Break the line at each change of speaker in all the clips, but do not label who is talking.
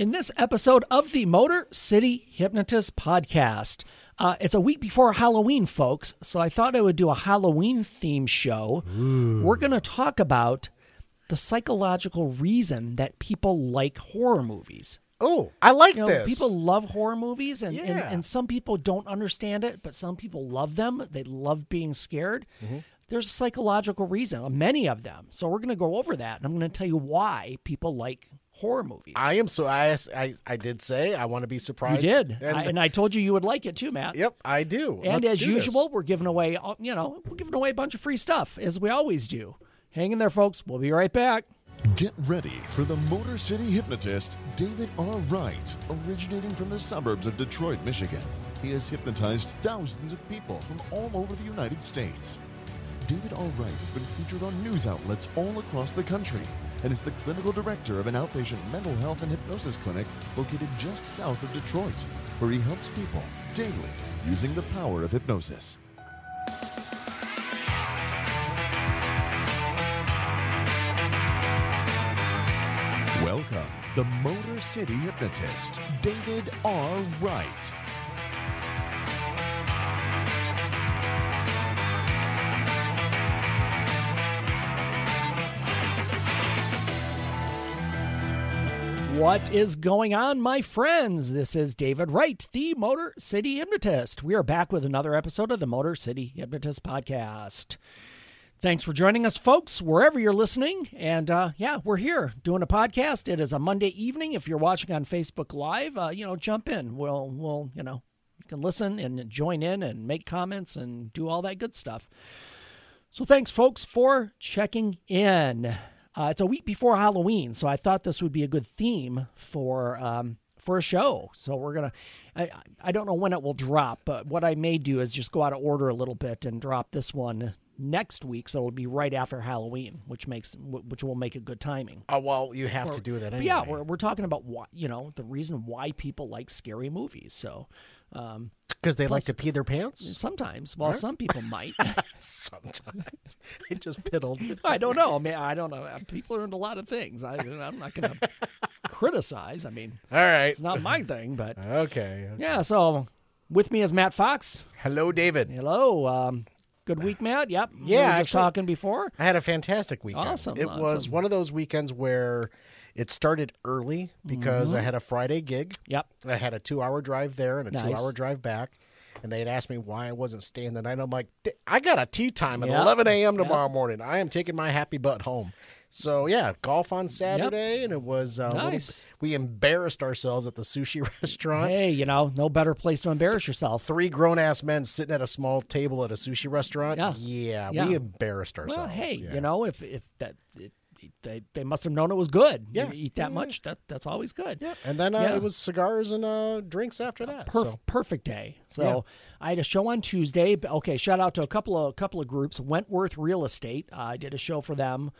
in this episode of the Motor City Hypnotist podcast. Uh, it's a week before Halloween, folks, so I thought I would do a Halloween theme show. We're going to talk about the psychological reason that people like horror movies.
Oh, I like
You know,
this.
people love horror movies, and, and, and some people don't understand it, but some people love them. They love being scared.
Mm-hmm.
There's a psychological reason, many of them. So we're going to go over that, and I'm going to tell you why people like horror movies.
I am so I, I I did say I want to be surprised.
you did,
And,
I, and I told you you would like it too, Matt.
yep, I do.
And
Let's
as
do this.
usual, we're giving away, you know, we're giving away a bunch of free stuff as we always do. Hang in there, folks. We'll be right back.
Get ready for the Motor City hypnotist, David R. Wright, originating from the suburbs of Detroit, Michigan. He has hypnotized thousands of people from all over the United States. David R. Wright has been featured on news outlets all across the country and is the clinical director of an outpatient mental health and hypnosis clinic located just south of Detroit, where he helps people daily using the power of hypnosis. Welcome, the Motor City hypnotist, David R. Wright.
What is going on, my friends? This is David Wright, the Motor City Hypnotist. We are back with another episode of the Motor City Hypnotist podcast. Thanks for joining us, folks, wherever you're listening. And uh, yeah, we're here doing a podcast. It is a Monday evening. If you're watching on Facebook Live, uh, you know, jump in. We'll, we'll, you know, you can listen and join in and make comments and do all that good stuff. So thanks, folks, for checking in. Uh, it's a week before Halloween, so I thought this would be a good theme for um, for a show. So we're gonna. I, I don't know when it will drop, but what I may do is just go out of order a little bit and drop this one next week, so it'll be right after Halloween, which makes which will make a good timing.
Oh well, you have to do that anyway.
yeah, we're we're talking about why you know the reason why people like scary movies. So um,
because they like to pee their pants.
sometimes, well, some people might.
Sometimes I just piddled.
I don't know. I mean, I don't know. People are into a lot of things. I, I'm not going to criticize. I mean,
All right.
it's not my thing, but
Okay.
yeah. So with me is Matt Fox.
Hello, David.
Hello. Um, good week, Matt. Yep.
Yeah.
we were just
actually-
talking before.
I had a fantastic weekend.
Awesome,
It was one of those weekends where it started early because
Mm-hmm.
I had a Friday gig.
Yep.
I had a two-hour drive there and a
Nice.
two-hour drive back. And they had asked me why I wasn't staying the night. I'm like, "D- I got a tee time at
Yep.
11 a.m. tomorrow morning. I am taking my happy butt home. So yeah, golf on Saturday, and it was uh, little
Nice.
we embarrassed ourselves at the sushi restaurant.
Hey, you know, no better place to embarrass yourself.
Three grown ass men sitting at a small table at a sushi restaurant.
Yeah.
yeah,
Yeah.
we embarrassed
Well,
ourselves.
hey,
yeah.
you know, if if that it, they they must have known it was good.
Yeah.
You eat that much, that that's always good.
Yeah, and then uh,
Yeah.
it was cigars and uh, drinks after that.
Perf-
so
perfect day. So
Yeah.
I had a show on Tuesday. Okay, shout out to a couple of a couple of groups. Wentworth Real Estate. Uh, I did a show for them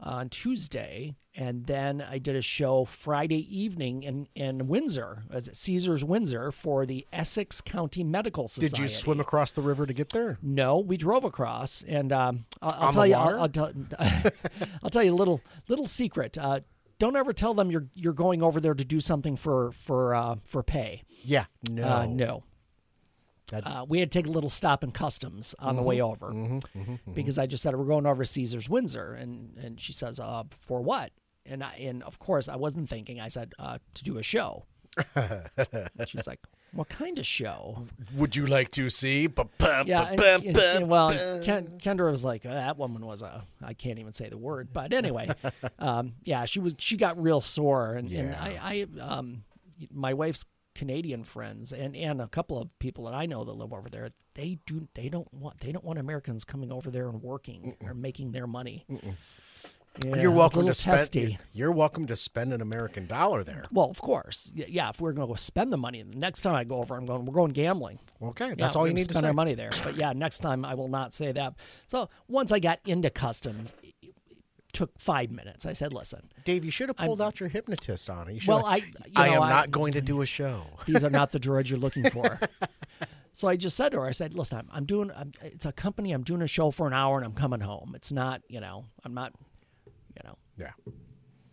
on Tuesday, and then I did a show Friday evening in in Windsor, as at Caesar's Windsor, for the Essex County Medical Society.
did you swim across the river to get there?
No, we drove across, and um, I'll, I'll tell you. I'll, I'll, tell, I'll tell you a little little secret. Uh, don't ever tell them you're you're going over there to do something for for uh, for pay.
Yeah, no,
Uh, no. Uh, we had to take a little stop in customs on the way over because I just said we're going over Caesar's Windsor, and and she says, uh, for what? And I, and of course I wasn't thinking. I said uh, to do a show. She's like, what kind of show?
Would you like to see?
Yeah, and, and- and, well. Ken, Kendra was like, "Uh, that woman was a, I can't even say the word, but anyway, um, yeah, she was, she got real sore, and, and I, I, um, my wife's Canadian friends and and a couple of people that I know that live over there, they do, they don't want, they don't want Americans coming over there and working or making their money. Yeah,
you're welcome to spend.
testy.
You're welcome to spend an American dollar there.
Well, of course, yeah. If we're going to go spend the money, the next time I go over, I'm going. We're going gambling.
Okay,
Yeah,
that's all you need to
spend
say.
our money there. But yeah, next time I will not say that. So once I got into customs, took five minutes. I said, "Listen,
Dave, you should have pulled out your hypnotist on it. You should
well,
have-
I, you
I
know,
am
I-
not going to do a show.
These are not the droids you're looking for." so I just said to her, "I said, listen, I'm, I'm doing. I'm, it's a company. I'm doing a show for an hour, and I'm coming home. It's not, you know, I'm not, you know."
Yeah.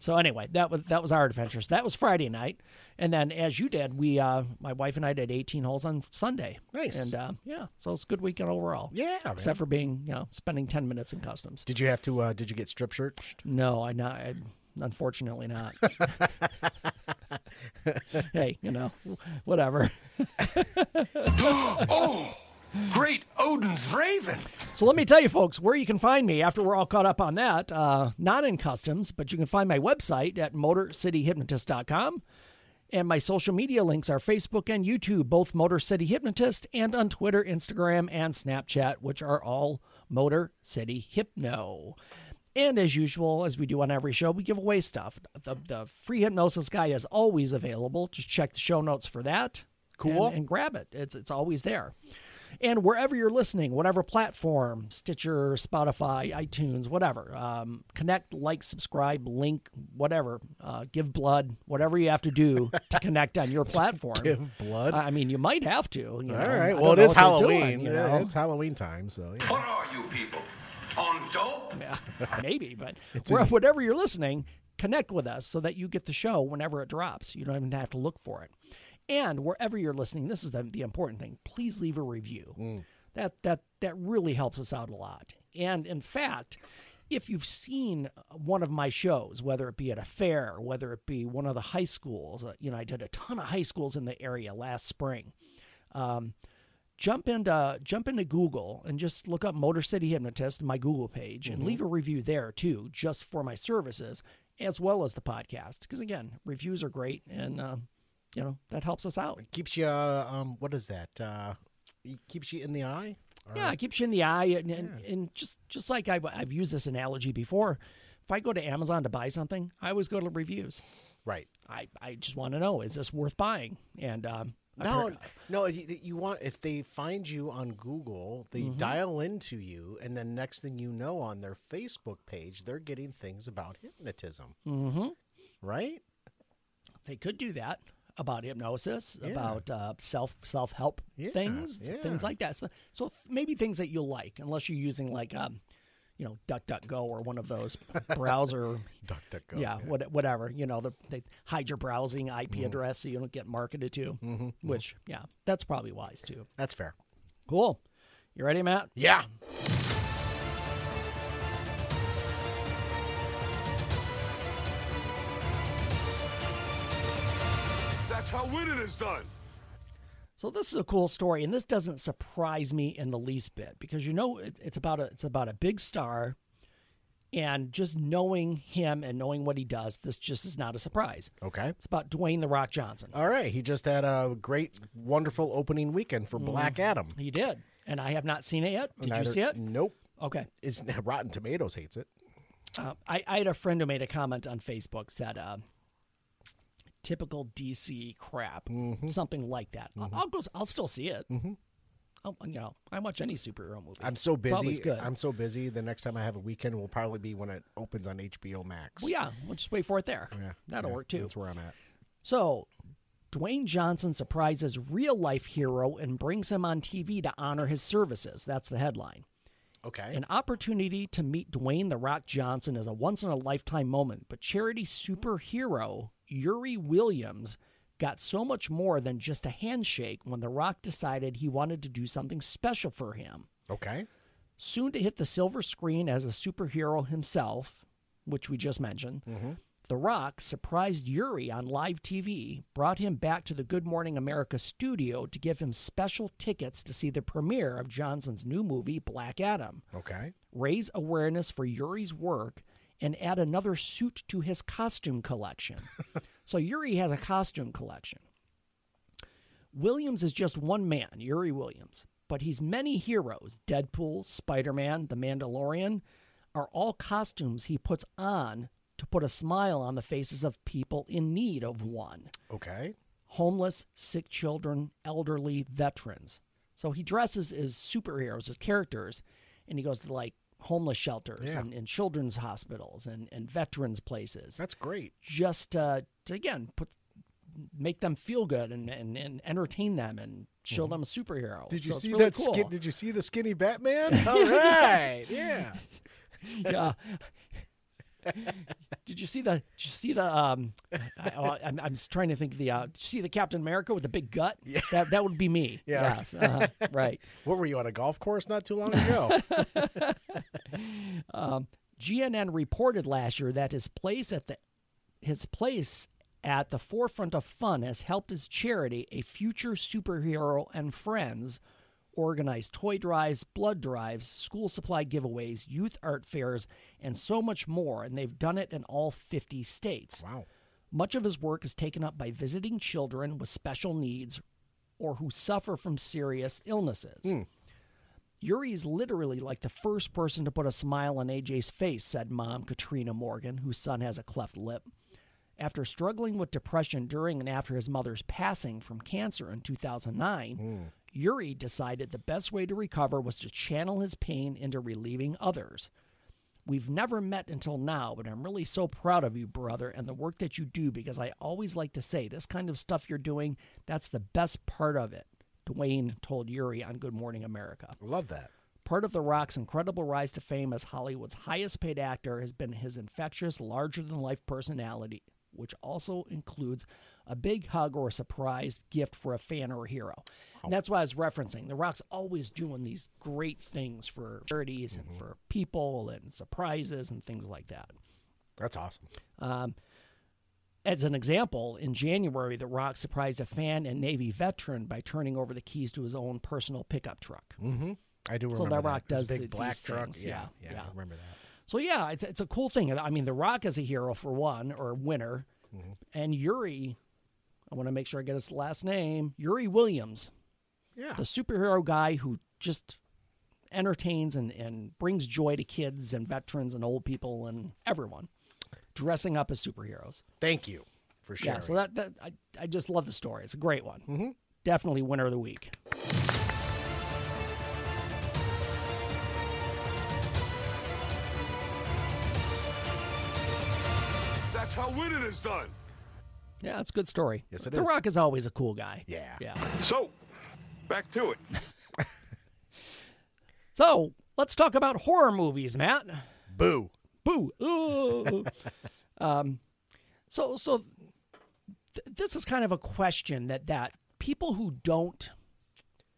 So anyway, that was that was our adventure. So that was Friday night, and then as you did, we uh, my wife and I did 18 holes on Sunday.
Nice.
And uh, yeah, so it's a good weekend overall.
Yeah, man.
Except for being you know spending 10 minutes in customs.
Did you have to? Uh, did you get strip searched?
No, I not. I, unfortunately not. hey, you know, whatever.
oh, great Odin's Raven.
So let me tell you, folks, where you can find me after we're all caught up on that. Uh, not in customs, but you can find my website at motorcityhypnotist.com. And my social media links are Facebook and YouTube, both Motor City Hypnotist, and on Twitter, Instagram, and Snapchat, which are all Motor City Hypno. And as usual, as we do on every show, we give away stuff. The, the free hypnosis guide is always available. Just check the show notes for that.
Cool.
And, and grab it. It's it's always there. And wherever you're listening, whatever platform, Stitcher, Spotify, iTunes, whatever, um, connect, like, subscribe, link, whatever, uh, give blood, whatever you have to do to connect on your platform.
Give blood.
I mean, you might have to. You
All
know.
right. Well,
don't
it
know
is
what they're
Halloween.
doing, you
Yeah,
know?
it's Halloween time, so yeah.
What are you people? On dope?
Yeah, maybe, but where, whatever you're listening, connect with us so that you get the show whenever it drops. You don't even have to look for it. And wherever you're listening, this is the, the important thing. Please leave a review. That that that really helps us out a lot. And in fact, if you've seen one of my shows, whether it be at a fair, whether it be one of the high schools, uh, you know, I did a ton of high schools in the area last spring. Um, jump into jump into Google and just look up Motor City Hypnotist, my Google page, and leave a review there too, just for my services as well as the podcast. Because again, reviews are great, and uh, you know that helps us out.
Keeps you. Uh, um, what is that? Uh, it keeps you in the eye. Or-
Yeah, it keeps you in the eye, and, and, and just just like I, I've used this analogy before. If I go to Amazon to buy something, I always go to reviews.
Right.
I, I just want to know is this worth buying? And um,
No,
heard-
no. You, you want if they find you on Google, they
Mm-hmm.
dial into you, and then next thing you know, on their Facebook page, they're getting things about hypnotism. Mm-hmm. Right.
they could do that about hypnosis, about uh, self self help
Yeah,
things,
yeah.
things like that. So, so th- maybe things that you'll like, unless you're using like um, you know, DuckDuckGo or one of those browser.
DuckDuckGo.
yeah, what, whatever. You know, the, they hide your browsing IP
Mm-hmm.
address so you don't get marketed to. Which, yeah, that's probably wise too.
That's fair.
Cool. You ready, Matt?
Yeah.
Is done.
So this is a cool story, and this doesn't surprise me in the least bit because you know it's, it's about a it's about a big star, and just knowing him and knowing what he does, this just is not a surprise.
Okay.
It's about Dwayne the Rock Johnson.
All right. He just had a great, wonderful opening weekend for Black Adam.
He did, and I have not seen it yet. Did you see it?
Nope.
Okay.
It's Rotten Tomatoes hates it.
Uh, I, I had a friend who made a comment on Facebook said, uh, "Typical DC crap,
Mm-hmm.
something like that." I'll, I'll go. I'll still see it. Mm-hmm. I'll, you know, I watch any superhero movie.
I'm so busy. I'm so busy. The next time I have a weekend will probably be when it opens on HBO Max.
well, yeah, we'll just wait for it there.
Yeah,
That'll
yeah,
work too.
That's where I'm at.
So, Dwayne Johnson surprises real life hero and brings him on TV to honor his services. That's the headline.
Okay.
An opportunity to meet Dwayne The Rock Johnson is a once in a lifetime moment, but charity superhero Yuri Williams got so much more than just a handshake when The Rock decided he wanted to do something special for him.
okay.
Soon to hit the silver screen as a superhero himself, which we just mentioned, mm-hmm. The Rock surprised Yuri on live TV, brought him back to the Good Morning America studio to give him special tickets to see the premiere of Johnson's new movie, Black Adam,
Okay.
raise awareness for Yuri's work, and add another suit to his costume collection. so Yuri has a costume collection. Williams is just one man, Yuri Williams, but he's many heroes. Deadpool, Spider Man, The Mandalorian are all costumes he puts on to put a smile on the faces of people in need of one
Okay.
homeless, sick children, elderly, veterans. So he dresses as superheroes, as characters, and he goes to like homeless shelters
Yeah.
and, and children's hospitals and, and veterans places
That's great.
just uh, to again put make them feel good and, and, and entertain them and show them a superhero.
Mm-hmm. Did you
So
see
really
that
cool.
skin? Did you see the skinny Batman? All right. Yeah.
yeah. Did you see the? Did you see the? Um, I, I, I'm, trying to think of the. Uh, did you see the Captain America with the big gut? Yeah. That that would be me.
Yeah.
Yes. Uh, right.
What were you on a golf course not too long ago?
GNN reported last year that his place at the his place at the forefront of fun has helped his charity, a future superhero and friends, organize toy drives, blood drives, school supply giveaways, youth art fairs, and so much more. And they've done it in all 50 states.
wow.
Much of his work is taken up by visiting children with special needs or who suffer from serious illnesses. Hmm. Yuri is literally like the first person to put a smile on AJ's face, said mom Katrina Morgan, whose son has a cleft lip. After struggling with depression during and after his mother's passing from cancer in 2009, hmm. Yuri decided the best way to recover was to channel his pain into relieving others. We've never met until now, but I'm really so proud of you, brother, and the work that you do because I always like to say this kind of stuff you're doing, that's the best part of it. Dwayne told Yuri on Good Morning America.
Love that.
Part of The Rock's incredible rise to fame as Hollywood's highest paid actor has been his infectious, larger than life personality, which also includes a big hug or a surprise gift for a fan or a hero. And that's why I was referencing. The Rock's always doing these great things for charities and mm-hmm. for people and surprises and things like that.
That's awesome.
Um, as an example, in January, The Rock surprised a fan and Navy veteran by turning over the keys to his own personal pickup truck. Mm-hmm.
I do
So
remember
The
that.
Rock
a
does
big
the-
black truck.
things.
Yeah,
Yeah,
yeah. I remember that.
So yeah, it's it's a cool thing. I mean, The Rock is a hero for one, or winner, mm-hmm. and Yuri. I want to make sure I get his last name. Yuri Williams,
Yeah.
the superhero guy who just entertains and, and brings joy to kids and veterans and old people and everyone, dressing up as superheroes.
Thank you for sharing.
Yeah, so that, that I, I just love the story. It's a great one. Mm-hmm. Definitely winner of the week.
That's how winning is done.
Yeah, it's a good story.
Yes, it
the
is.
Rock is always a cool guy.
Yeah.
Yeah.
So, back to it.
So let's talk about horror movies, Matt.
Boo.
Boo. Ooh. um, so so th- this is kind of a question that that people who don't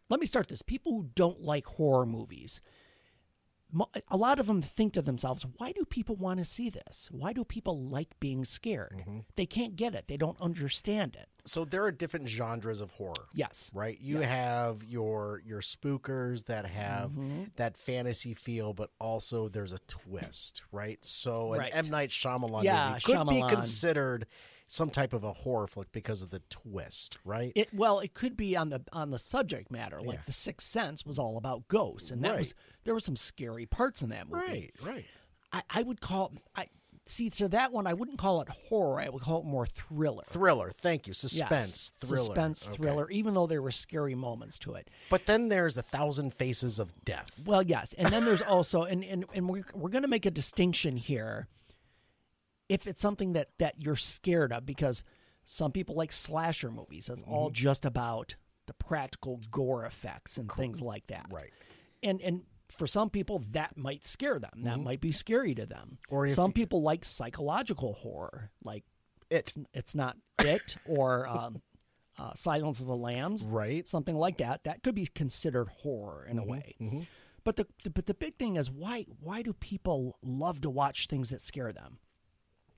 let me start this. People who don't like horror movies, mo- a lot of them think to themselves, "Why do people want to see this? Why do people like being scared? They can't get it. They don't understand it."
So there are different genres of horror.
Yes.
Right? You have your your spookers that have
Mm-hmm.
that fantasy feel, but also there's a twist, right? So an
Right.
M. Night Shyamalan
Yeah,
movie could be considered some type of a horror flick because of the twist, right?
It well, it could be on the on the subject matter. Like The Sixth Sense was all about ghosts, and that was there were some scary parts in that movie.
right, right.
I, I would call I see to that one. I wouldn't call it horror. I would call it more thriller.
Thriller, thank you.
Yes.
Suspense, thriller.
suspense,
Okay.
thriller. Even though there were scary moments to it.
But then there's a thousand faces of death.
Well, yes, and then there's also and and, and we're we're going to make a distinction here. If it's something that that you're scared of, because some people like slasher movies. It's all
Mm-hmm.
just about the practical gore effects and things like that.
Right.
and and for some people that might scare them that might be scary to them
Mm-hmm. Or
some
you-
people like psychological horror like
It.
it's, it's not it or um, uh, silence of the lambs
Right.
something like that that could be considered horror in a way but the, the but the big thing is why why do people love to watch things that scare them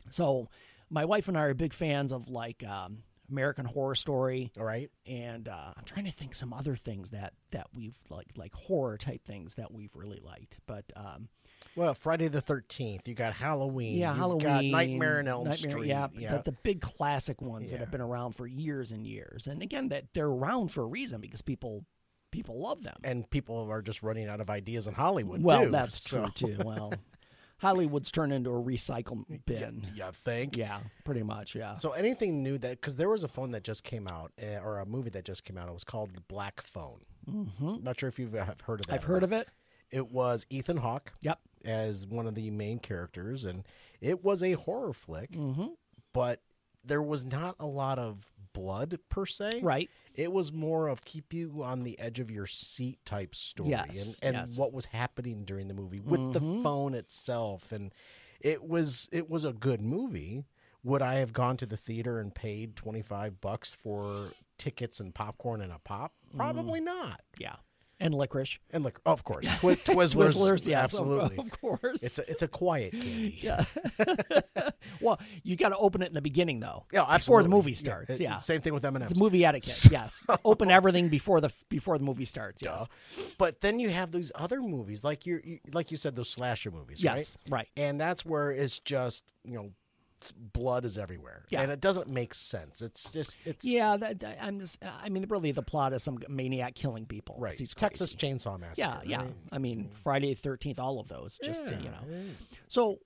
so my wife and i are big fans of like um, american horror story
All right.
and uh, I'm trying to think some other things that that we've like like horror type things that we've really liked. But um,
Well, Friday the Thirteenth. You got Halloween.
yeah,
You've
Halloween,
Got Nightmare on Elm
Nightmare-
Street.
yeah,
yeah.
The, the big classic ones that have been around for years and years. And again, that they're around for a reason because people people love them.
and people are just running out of ideas in Hollywood.
well,
too,
that's
so-
true too. Well, Hollywood's turned into a recycle bin.
You think?
Yeah, pretty much. Yeah.
So anything new that because there was a phone that just came out uh, or a movie that just came out. It was called the Black Phone. Mm-hmm. Not sure if you've uh, heard of that.
I've heard of it.
It was Ethan Hawke.
Yep.
As one of the main characters, and it was a horror flick. Mm-hmm. But there was not a lot of blood per se.
Right.
It was more of keep you on the edge of your seat type story,
Yes,
and, and
yes.
what was happening during the movie with the phone itself, and it was it was a good movie. Would I have gone to the theater and paid twenty five bucks for tickets and popcorn and a pop?
Mm.
Probably not.
Yeah. And licorice.
And look, of course, Twi- Twizzlers,
Twizzlers, yes,
absolutely.
Of, course.
It's a, it's a quiet candy.
yeah. well, you got to open it in the beginning, though.
Yeah,
Before the movie
Yeah,
starts.
it-
Yeah.
Same thing with M and
It's
M's.
movie etiquette. Yes. Open everything before the before the movie starts. Yes.
But then you have these other movies, like you you- like you said, those slasher movies,
Yes,
right?
right.
And that's where it's just you know, blood is everywhere,
Yeah.
and it doesn't make sense. It's just it's
Yeah, that, that- I'm just. I mean, really, the plot is some maniac killing people. 'cause
right.
He's
Texas. Chainsaw Massacre.
Yeah, yeah.
right?
I mean, Friday the Thirteenth, all of those. Just
Yeah,
you know. So,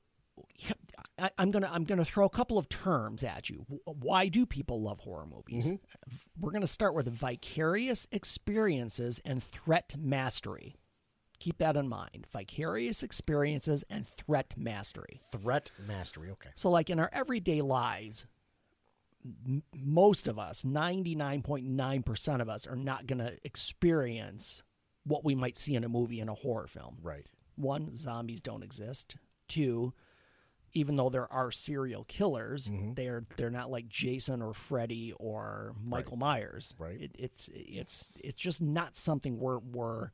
yeah, I, I'm gonna I'm gonna throw a couple of terms at you. W- Why do people love horror movies?
Mm-hmm.
We're gonna start with vicarious experiences and threat mastery. Keep that in mind. Vicarious experiences and threat mastery.
Threat mastery. Okay.
So, like in our everyday lives, m- most of us, 99.9% of us, are not going to experience what we might see in a movie in a horror film.
Right.
One, zombies don't exist. Two, even though there are serial killers,
Mm-hmm.
they're they're not like Jason or Freddy or Michael Myers.
Right.
It, it's it's it's just not something we're we're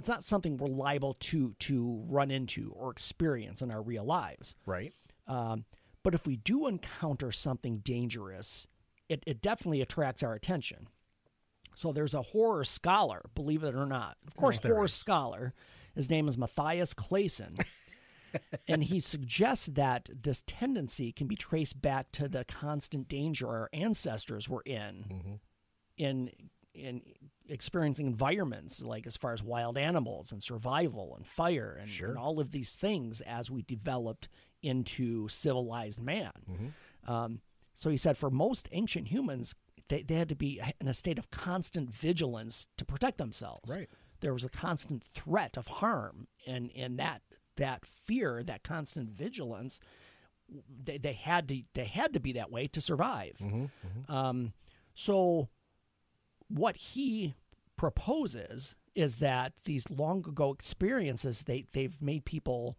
it's not something we're liable to to run into or experience in our real lives.
Right.
Um, but if we do encounter something dangerous, it, it definitely attracts our attention. So there's a horror scholar, believe it or not. Of
course
a horror
is.
scholar. His name is Mathias Clasen. and he suggests that this tendency can be traced back to the constant danger our ancestors were in
Mm-hmm.
in in experiencing environments like as far as wild animals and survival and fire and,
Sure.
and all of these things as we developed into civilized man.
Mm-hmm.
Um, so he said for most ancient humans, they, they had to be in a state of constant vigilance to protect themselves.
Right.
There was a constant threat of harm, and, and that that fear, that constant vigilance, they, they had to they had to be that way to survive. Um, so what he proposes is that these long ago experiences they they've made people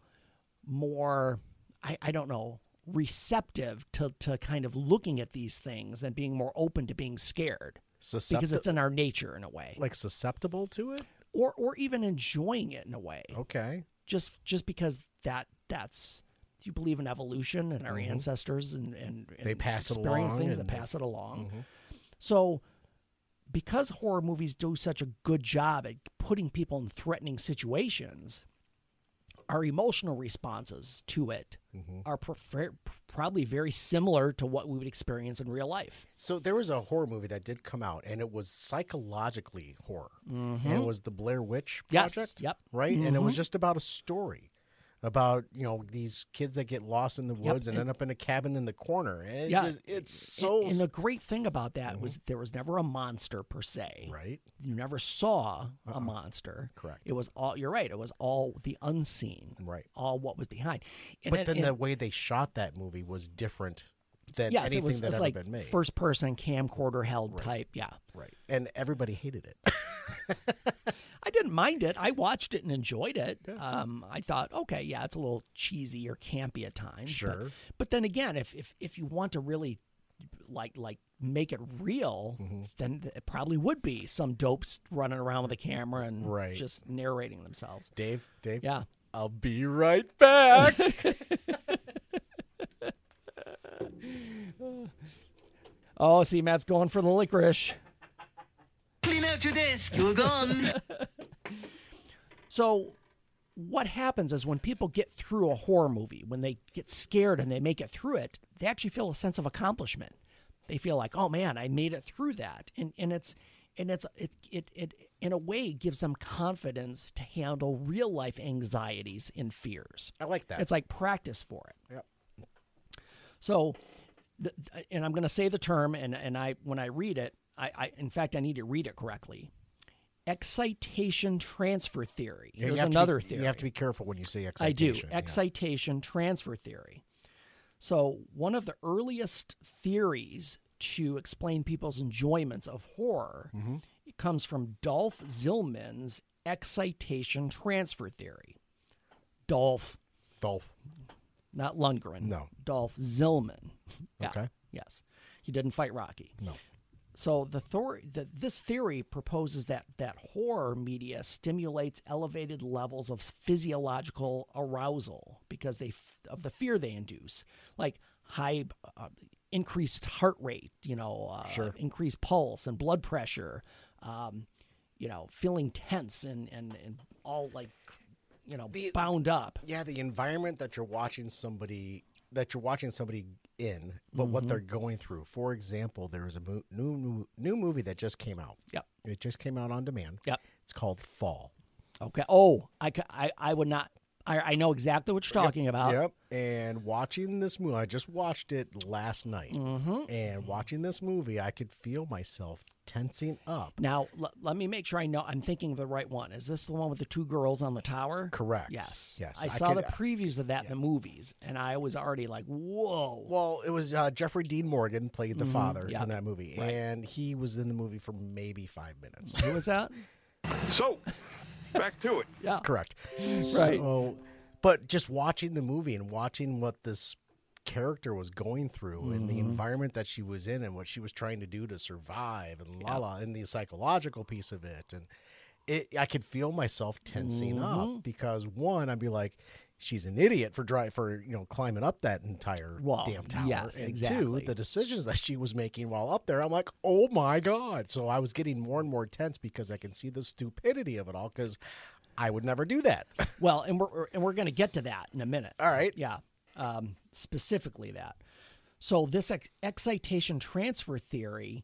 more I, I don't know receptive to, to kind of looking at these things and being more open to being scared because it's in our nature in a way
like susceptible to it.
or or even enjoying it in a way
Okay.
just just because that that's do you believe in evolution and our ancestors and, and, and
Mm-hmm. They pass it
experience
along
things
and
that pass it along so because horror movies do such a good job at putting people in threatening situations our emotional responses to it
Mm-hmm.
are prefer- probably very similar to what we would experience in real life
So there was a horror movie that did come out, and it was psychologically horror, and it was the Blair Witch
Mm-hmm. Yes, yep.
Right, and it was just about a story about you know these kids that get lost in the woods and,
and-
end up in a cabin in the corner. And it
Yeah.
just, it's so Mm-hmm.
and, and the great thing about that was there was never a monster per se
right.
you never saw a monster.
Correct.
It was all. You're right. It was all the unseen.
Right.
All what was behind. And
But then the way they shot that movie was different than
yes,
anything
it was.
that
It's
ever
like
been made.
first person camcorder held type. Yeah.
right, and everybody hated it.
I didn't mind it. I watched it and enjoyed it. Um, I thought, okay, yeah, it's a little cheesy or campy at times. but-
Sure.
But, then again, if, if if you want to really like like make it real,
Mm-hmm.
then it probably would be some dopes running around with a camera and
Right.
just narrating themselves.
Dave, Dave,
Yeah.
I'll be right back.
Oh, see, Matt's going for the licorice.
Clean out your desk. You're gone.
So, what happens is when people get through a horror movie, when they get scared and they make it through it, they actually feel a sense of accomplishment. They feel like, "Oh man, I made it through that," and and it's and it's it it, it in a way gives them confidence to handle real life anxieties and fears.
I like that.
It's like practice for it.
Yep.
So, the, and I'm going to say the term, and and I when I read it, I, I in fact I need to read it correctly. Excitation transfer theory.
Yeah, you
Here's
have to be-
another theory.
You have to be careful when you say excitation.
I do.
excitation. yeah.
Transfer theory. So, one of the earliest theories to explain people's enjoyments of horror
Mm-hmm.
comes from Dolph Zillmann's excitation transfer theory. Dolph,
Dolph.
not Lundgren.
No.
Dolph Zillmann. Yeah.
Okay.
Yes, he didn't fight Rocky.
No.
So the, thor- the this theory proposes that that horror media stimulates elevated levels of physiological arousal because they f- of the fear they induce, like high uh, increased heart rate, you know, uh,
Sure.
increased pulse and blood pressure, um, you know, feeling tense and and, and all like you know
The-
bound up.
Yeah, the environment that you're watching somebody that you're watching somebody in, but
Mm-hmm.
what they're going through. For example, there is a mo- new, new new movie that just came out.
Yep.
It just came out on demand.
Yep.
It's called Fall.
Okay. Oh, I, I, I would not. I, I know exactly what you're talking about.
Yep. And watching this movie, I just watched it last night.
Mm-hmm.
And watching this movie, I could feel myself tensing up.
Now, l- let me make sure I know. I'm thinking of the right one. Is this the one with the two girls on the tower?
Correct.
Yes.
Yes,
I
I
saw
could-
the previews of that in the movies, and I was already like, "Whoa!"
Well, it was uh, Jeffrey Dean Morgan played the father
Mm-hmm. Yep.
in that movie,
Right.
and he was in the movie for maybe five minutes.
Who was that?
So, back to it.
Yeah.
Correct. Right. So, but just watching the movie and watching what this character was going through and
Mm-hmm.
the environment that she was in and what she was trying to do to survive and la la and the psychological piece of it and it I could feel myself tensing
Mm-hmm.
up because one I'd be like she's an idiot for dry for you know climbing up that entire
Well,
damn tower
yes,
and
exactly.
two the decisions that she was making while up there I'm like oh my god so I was getting more and more tense because I can see the stupidity of it all because I would never do that
Well, and we're and we're going to get to that in a minute.
All right.
Yeah. Um, specifically that. So this ex- excitation transfer theory,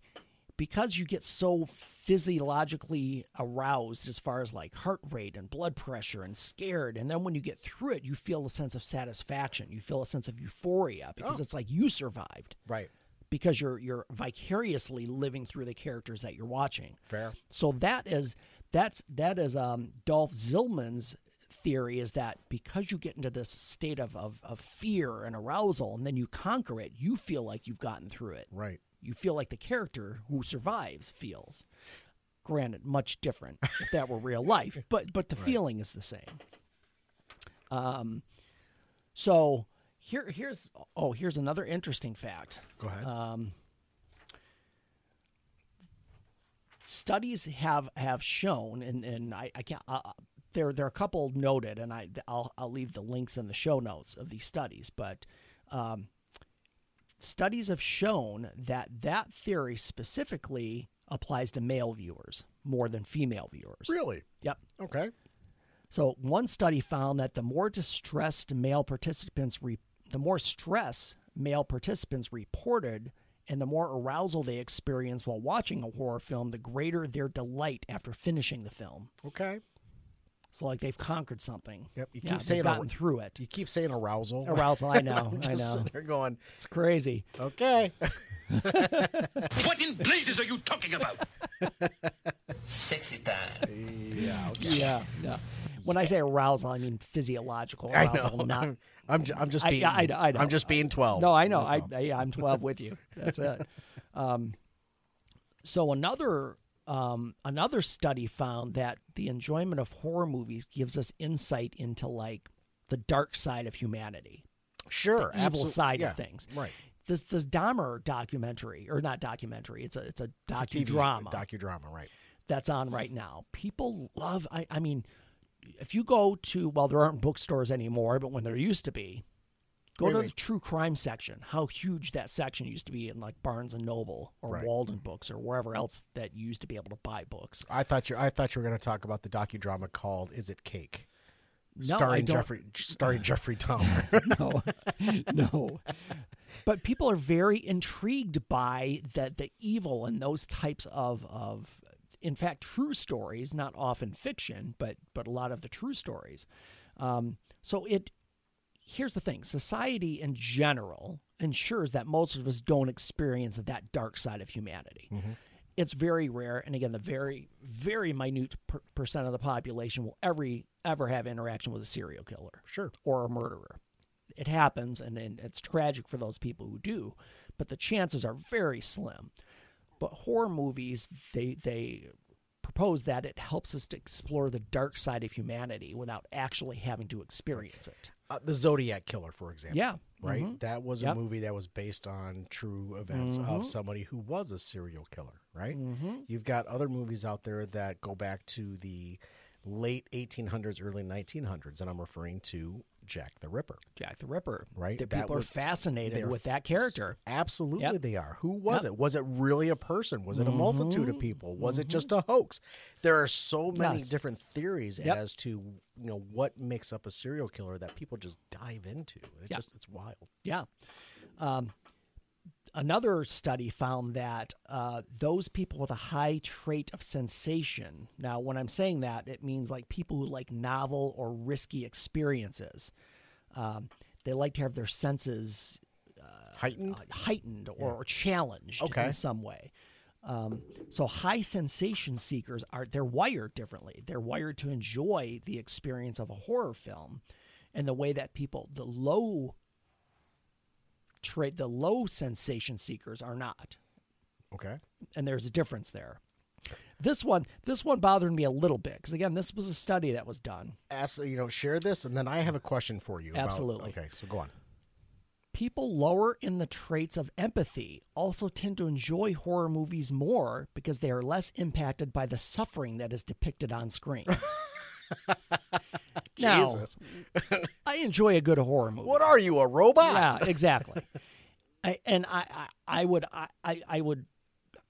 because you get so physiologically aroused as far as like heart rate and blood pressure and scared, and then when you get through it, you feel a sense of satisfaction. You feel a sense of euphoria because it's like you survived
right
because you're you're vicariously living through the characters that you're watching.
Fair.
So that is that's that is um, Dolph Zillmann's theory is that because you get into this state of, of of fear and arousal and then you conquer it, you feel like you've gotten through it.
right
You feel like the character who survives feels. Granted, much different if that were real life, but but the feeling is the same. Um, so here here's oh here's another interesting fact
go ahead
Um, studies have have shown, and and I, I can't. Uh, there there are a couple noted, and I I'll I'll leave the links in the show notes of these studies, but. Um, studies have shown that that theory specifically applies to male viewers more than female viewers.
really
Yep.
okay
So one study found that the more distressed male participants, re- the more stress male participants reported, and the more arousal they experienced while watching a horror film, the greater their delight after finishing the film.
okay
So like they've conquered something.
Yep, you keep
they've
saying
gotten
ar-
through it.
you keep saying arousal
Arousal, I know,
I'm
I know.
sitting there going
It's crazy.
okay
What in blazes are you talking about?
Sexy time.
yeah okay.
Yeah, yeah. When I say arousal, I mean physiological
I
arousal,
know
not
I'm, I'm, ju- I'm just
I-
being
I- I know.
am just being 12
No, I know. I, I, I'm 12 with you. That's it. Um, so another um, another study found that the enjoyment of horror movies gives us insight into like the dark side of humanity,
sure
the evil side
yeah,
of things.
right
This this Dahmer documentary or not documentary? It's a it's a
It's a TV
docudrama
docudrama right
that's on right now. People love. I, I mean, if you go to well, there aren't bookstores anymore, but when there used to be, go
Wait,
to
wait.
the true crime section. How huge that section used to be in like Barnes and Noble or
Right.
Walden Books or wherever else that you used to be able to buy books.
I thought you I thought you were going to talk about the docudrama called Is It Cake
No,
starring Jeffrey starring Jeffrey Dahmer
no, no. But people are very intrigued by the the evil and those types of of, in fact, true stories. Not often fiction, but but a lot of the true stories. Um, so it here's the thing: society in general ensures that most of us don't experience that dark side of humanity. Mm-hmm. It's very rare, and again, the very very minute per- percent of the population will ever ever have interaction with a serial killer
sure
or a murderer. It happens, and, and it's tragic for those people who do, but the chances are very slim. But horror movies, they they propose that it helps us to explore the dark side of humanity without actually having to experience it.
Uh, the Zodiac Killer, for example.
Yeah.
Right?
Mhm.
That was
Yep.
a movie that was based on true events
Mhm.
of somebody who was a serial killer, right?
Mhm.
You've got other movies out there that go back to the late 1800s, early 1900s, and I'm referring to Jack the Ripper.
Jack the Ripper.
Right,
That
that
people
was-
are fascinated with that character.
Absolutely,
Yep.
they are. Who was
Yep.
it? Was it really a person? Was it a multitude of people? Was it just a hoax? There are so many
Yes.
different theories
Yep.
as to you know what makes up a serial killer that people just dive into. It's just it's wild.
Yeah. Um, another study found that uh, those people with a high trait of sensation. Now, when I'm saying that, it means like people who like novel or risky experiences. Um, they like to have their senses
Heightened.
uh, heightened or, or challenged
Okay.
in some way. Um, so high sensation seekers are they're wired differently. They're wired to enjoy the experience of a horror film, and the way that people the low trait the low sensation seekers are not,
okay.
and there's a difference there. This one, this one bothered me a little bit because again, this was a study that was done.
Ask you know share this, and then I have a question for you. about-
Absolutely.
okay, so go on.
People lower in the traits of empathy also tend to enjoy horror movies more because they are less impacted by the suffering that is depicted on screen. now,
Jesus,
I enjoy a good horror movie.
what are you a robot?
Yeah, exactly. I, and I, I, I would, I, I, would,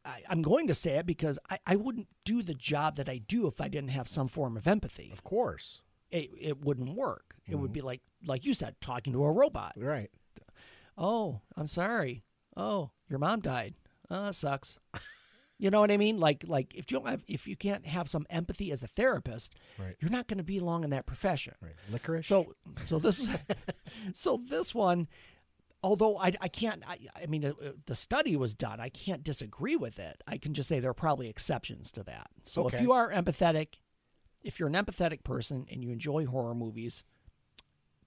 I, I'm going to say it because I, I wouldn't do the job that I do if I didn't have some form of empathy.
Of course,
It, it wouldn't work. It
Mm-hmm.
would be like, like you said, talking to a robot.
right.
Oh, I'm sorry. Oh, your mom died. Oh, that sucks. You know what I mean? Like, like if you don't have, if you can't have some empathy as a therapist,
Right.
you're not going to be long in that profession.
Right. Licorice.
So, so this, so this one, although I, I can't, I, I mean, uh, uh, the study was done. I can't disagree with it. I can just say there are probably exceptions to that. So if you are empathetic, if you're an empathetic person and you enjoy horror movies,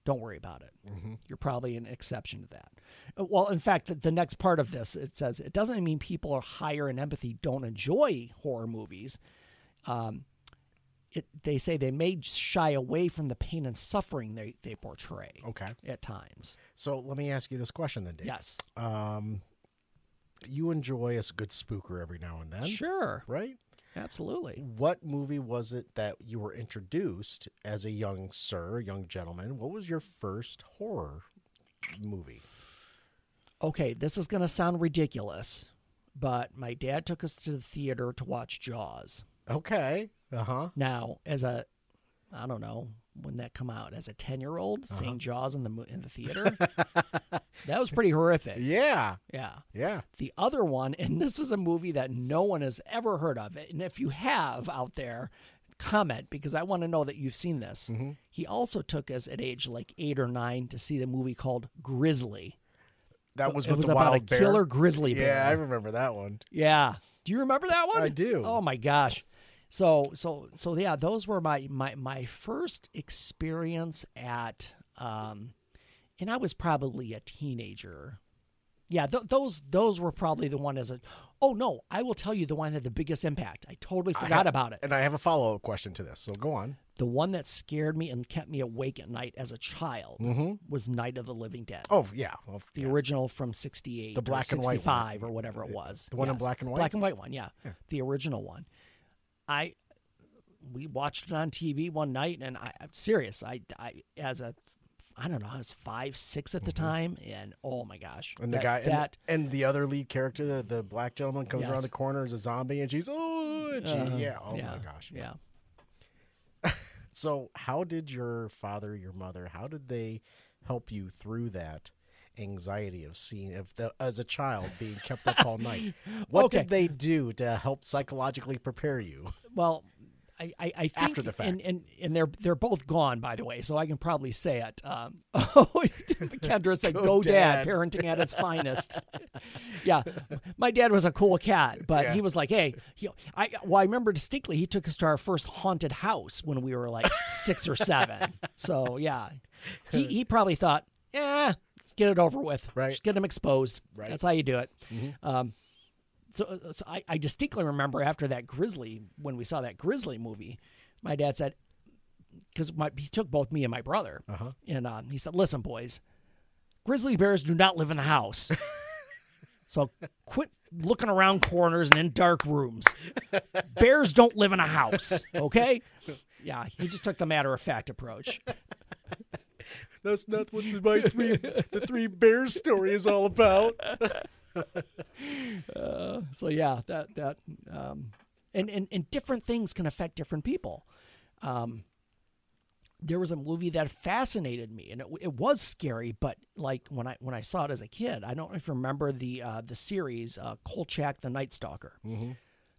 don't worry about it. You're probably an exception to that. Uh, Well, in fact, the, the next part of this it says it doesn't mean people are higher in empathy don't enjoy horror movies. Um, it, they say they may shy away from the pain and suffering they, they portray
okay.
at times.
So let me ask you this question then, Dave.
Yes,
Um, you enjoy a good spooker every now and then,
sure,
right?
Absolutely.
What movie was it that you were introduced as a young sir, young gentleman? What was your first horror movie?
Okay, this is going to sound ridiculous, but my dad took us to the theater to watch Jaws.
Okay. Uh huh.
Now, as a, I don't know when that come out as a ten year old
Uh-huh.
seeing Jaws in the in the theater, that was pretty horrific.
Yeah.
Yeah.
Yeah.
The other one, and this is a movie that no one has ever heard of, and if you have out there, comment because I want to know that you've seen this.
Mm-hmm.
He also took us at age like eight or nine to see the movie called Grizzly.
That was
it was about
wild
a
bear.
killer grizzly bear.
Yeah, I remember that one.
Yeah. Do you remember that one?
I do.
Oh my gosh. So so so yeah, those were my my my first experience at um and I was probably a teenager. Yeah, th- those those were probably the one as a Oh no, I will tell you the one that had the biggest impact. I totally
I
forgot about it.
And I have a follow up question to this. So go on.
The one that scared me and kept me awake at night as a child was Night of the Living Dead.
Oh yeah. Well,
the
yeah.
original from 68
The black and white one.
65 or whatever it was
The one in black and white?
black and white one yeah. the original one i we watched it on tv one night and i i'm serious. I i as a i don't know i was five six at the time and oh my gosh.
Mm-hmm. And the
that,
guy and,
that
and the other lead character, the, the black gentleman, comes
Yes.
around the corner as a zombie, and she's oh, gee,
uh,
yeah, oh
yeah,
my gosh,
yeah.
So, how did your father, your mother, how did they help you through that anxiety of seeing, of the, as a child being kept up all night? What
Okay.
did they do to help psychologically prepare you?
well I, I, I think
After the fact.
and, and and they're they're both gone by the way, so I can probably say it. Um, oh, Kendra said,
Go
"Go, dad.
Dad."
parenting at its finest." yeah, my dad was a cool cat, but
Yeah.
he was like, "Hey, he, I well, I remember distinctly he took us to our first haunted house when we were like six or seven. So yeah, he he probably thought, yeah, let's get it over with.
Right.
Just get them exposed.
Right.
That's how you do it. Um, so, so I, I distinctly remember after that Grizzly, when we saw that Grizzly movie, my dad said, because he took both me and my brother,
Uh-huh.
and uh, he said, "Listen, boys, grizzly bears do not live in the house." So quit looking around corners and in dark rooms. Bears don't live in a house, okay? Yeah, he just took the matter of fact approach.
That's not what the, my three the three bears story is all about.
So yeah, that that um, and, and and different things can affect different people. Um, there was a movie that fascinated me, and it, it was scary. But like when I when I saw it as a kid, I don't know if you remember the uh, the series uh, Kolchak the Night Stalker.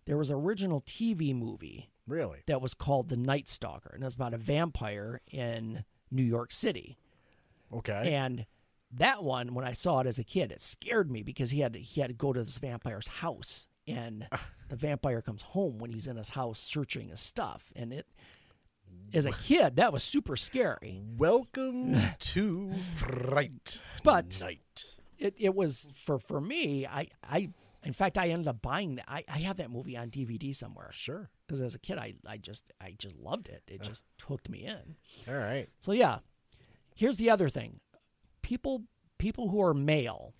There was an original TV movie
Really?
that was called The Night Stalker, and it was about a vampire in New York City.
Okay.
And that one, when I saw it as a kid, it scared me because he had to, he had to go to this vampire's house, and ah. the vampire comes home when he's in his house searching his stuff, and it. As a kid, that was super scary.
Welcome to Fright
But-
Night.
It it was for for me. I I in fact I ended up buying that. I, I have that movie on DVD somewhere
Sure.
because as a kid I I just I just loved it. It ah. just hooked me in.
All right.
So yeah, here's the other thing: people people who are male,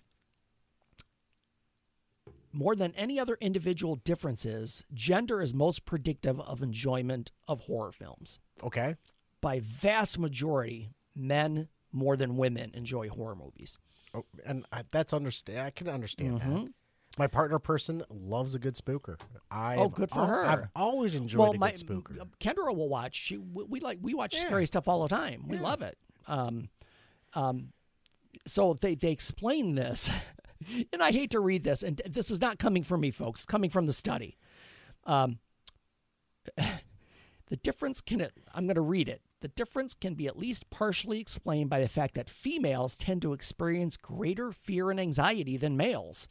more than any other individual differences, gender is most predictive of enjoyment of horror films.
Okay.
By vast majority, men more than women enjoy horror movies.
Oh, and I, that's understand. I can understand
Mm-hmm.
that. My partner person loves a good spooker. I
Oh, good for her.
I've always enjoyed a
my
good spooker.
Kendra will watch. She we, we like we watch
Yeah.
scary stuff all the time. We love it. Um, um, so they they explain this, and I hate to read this, and this is not coming from me, folks. Coming from the study. Um, the difference can I'm going to read it. The difference can be at least partially explained by the fact that females tend to experience greater fear and anxiety than males.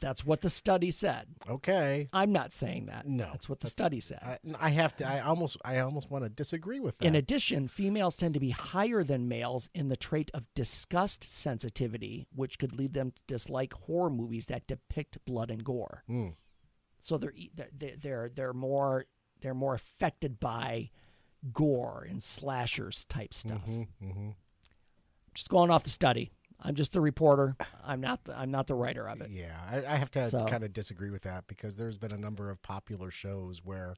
That's what the study said.
Okay.
I'm not saying that.
No.
That's what the study said.
I, I have to. I almost. I almost want to disagree with that.
In addition, females tend to be higher than males in the trait of disgust sensitivity, which could lead them to dislike horror movies that depict blood and gore. Hmm. So they're they're- they're they're they're more they're more affected by gore and slashers type stuff. Mm-hmm, mm-hmm. Just going off the study. I'm just the reporter. I'm not the, I'm not the writer of it.
yeah, I, I have to
So-
kind of disagree with that because there's been a number of popular shows where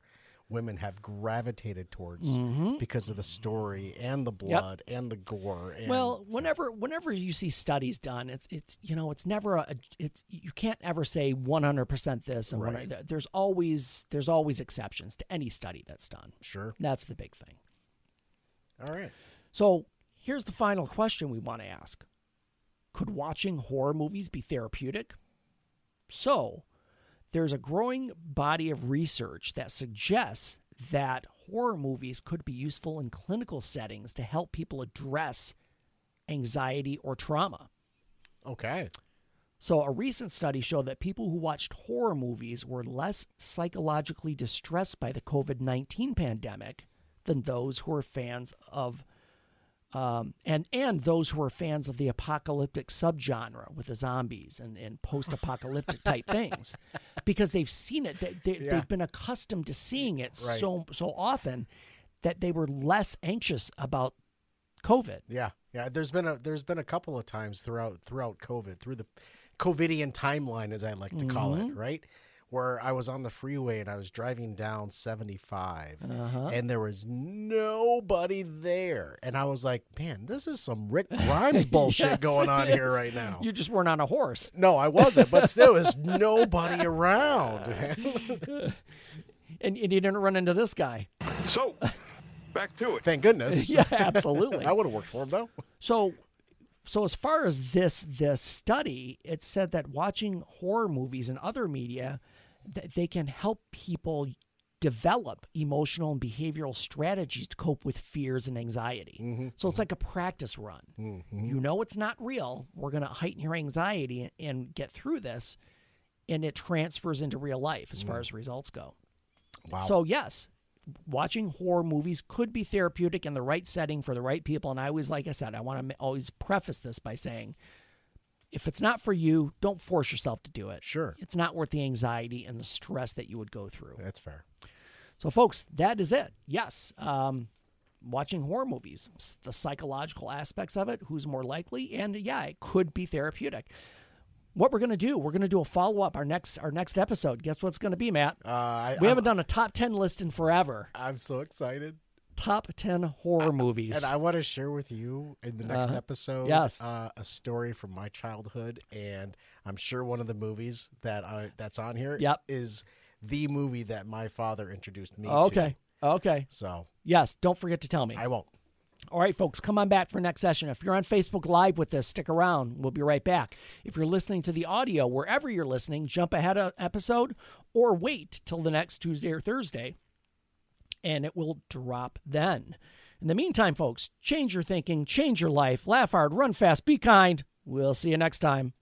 women have gravitated towards
Mm-hmm.
because of the story and the blood and the gore. And,
Well, whenever whenever you see studies done, it's it's you know it's never a it's you can't ever say 100% this and one-
Right.
there's always there's always exceptions to any study that's done.
sure.
That's the big thing.
All right.
So, here's the final question we want to ask. Could watching horror movies be therapeutic? So, there's a growing body of research that suggests that horror movies could be useful in clinical settings to help people address anxiety or trauma.
Okay.
So, a recent study showed that people who watched horror movies were less psychologically distressed by the COVID 19 pandemic than those who were fans of. Um, and and those who are fans of the apocalyptic subgenre with the zombies and, and post apocalyptic type things, because they've seen it, they, they,
Yeah.
they've been accustomed to seeing it
Right.
so so often that they were less anxious about COVID.
Yeah, yeah. There's been a there's been a couple of times throughout throughout COVID through the COVIDian timeline, as I like to call
Mm-hmm.
it, right? Where I was on the freeway and I was driving down 75,
Uh-huh.
and there was nobody there, and I was like, "Man, this is some Rick Grimes bullshit
Yes,
going
it
on here right now."
You just weren't on a horse.
no, I wasn't, but still, there's nobody around.
and, and you didn't run into this guy.
So, back to it.
Thank goodness.
Yeah, absolutely.
I would have worked for him though.
so, so as far as this this study, it said that watching horror movies and other media, that they can help people develop emotional and behavioral strategies to cope with fears and anxiety. Mm-hmm. So it's like a practice run. Mm-hmm. You know it's not real. We're going to heighten your anxiety and, and get through this, and it transfers into real life as far mm. as results go.
Wow.
So yes, watching horror movies could be therapeutic in the right setting for the right people. And I always, like I said, I want to always preface this by saying, if it's not for you, don't force yourself to do it.
Sure.
It's not worth the anxiety and the stress that you would go through.
That's fair.
So, folks, that is it. Yes. Um, watching horror movies, the psychological aspects of it, who's more likely, and yeah, it could be therapeutic. What we're going to do, we're going to do a follow up our next our next episode. Guess what's going to be, Matt?
Uh, I,
we
I'm,
haven't done a top 10 list in forever.
I'm so excited.
Top 10 horror movies.
And I want to share with you in the next
Uh-huh.
episode
Yes.
uh, a story from my childhood. And I'm sure one of the movies that I, that's on here is
Yep.
the movie that my father introduced me to.
okay. Okay.
So
Yes, don't forget to tell me.
I won't.
All right, folks, come on back for next session. If you're on Facebook Live with us, stick around. We'll be right back. If you're listening to the audio, wherever you're listening, jump ahead of episode or wait till the next Tuesday or Thursday, and it will drop then. In the meantime, folks, change your thinking, change your life, laugh hard, run fast, be kind. We'll see you next time.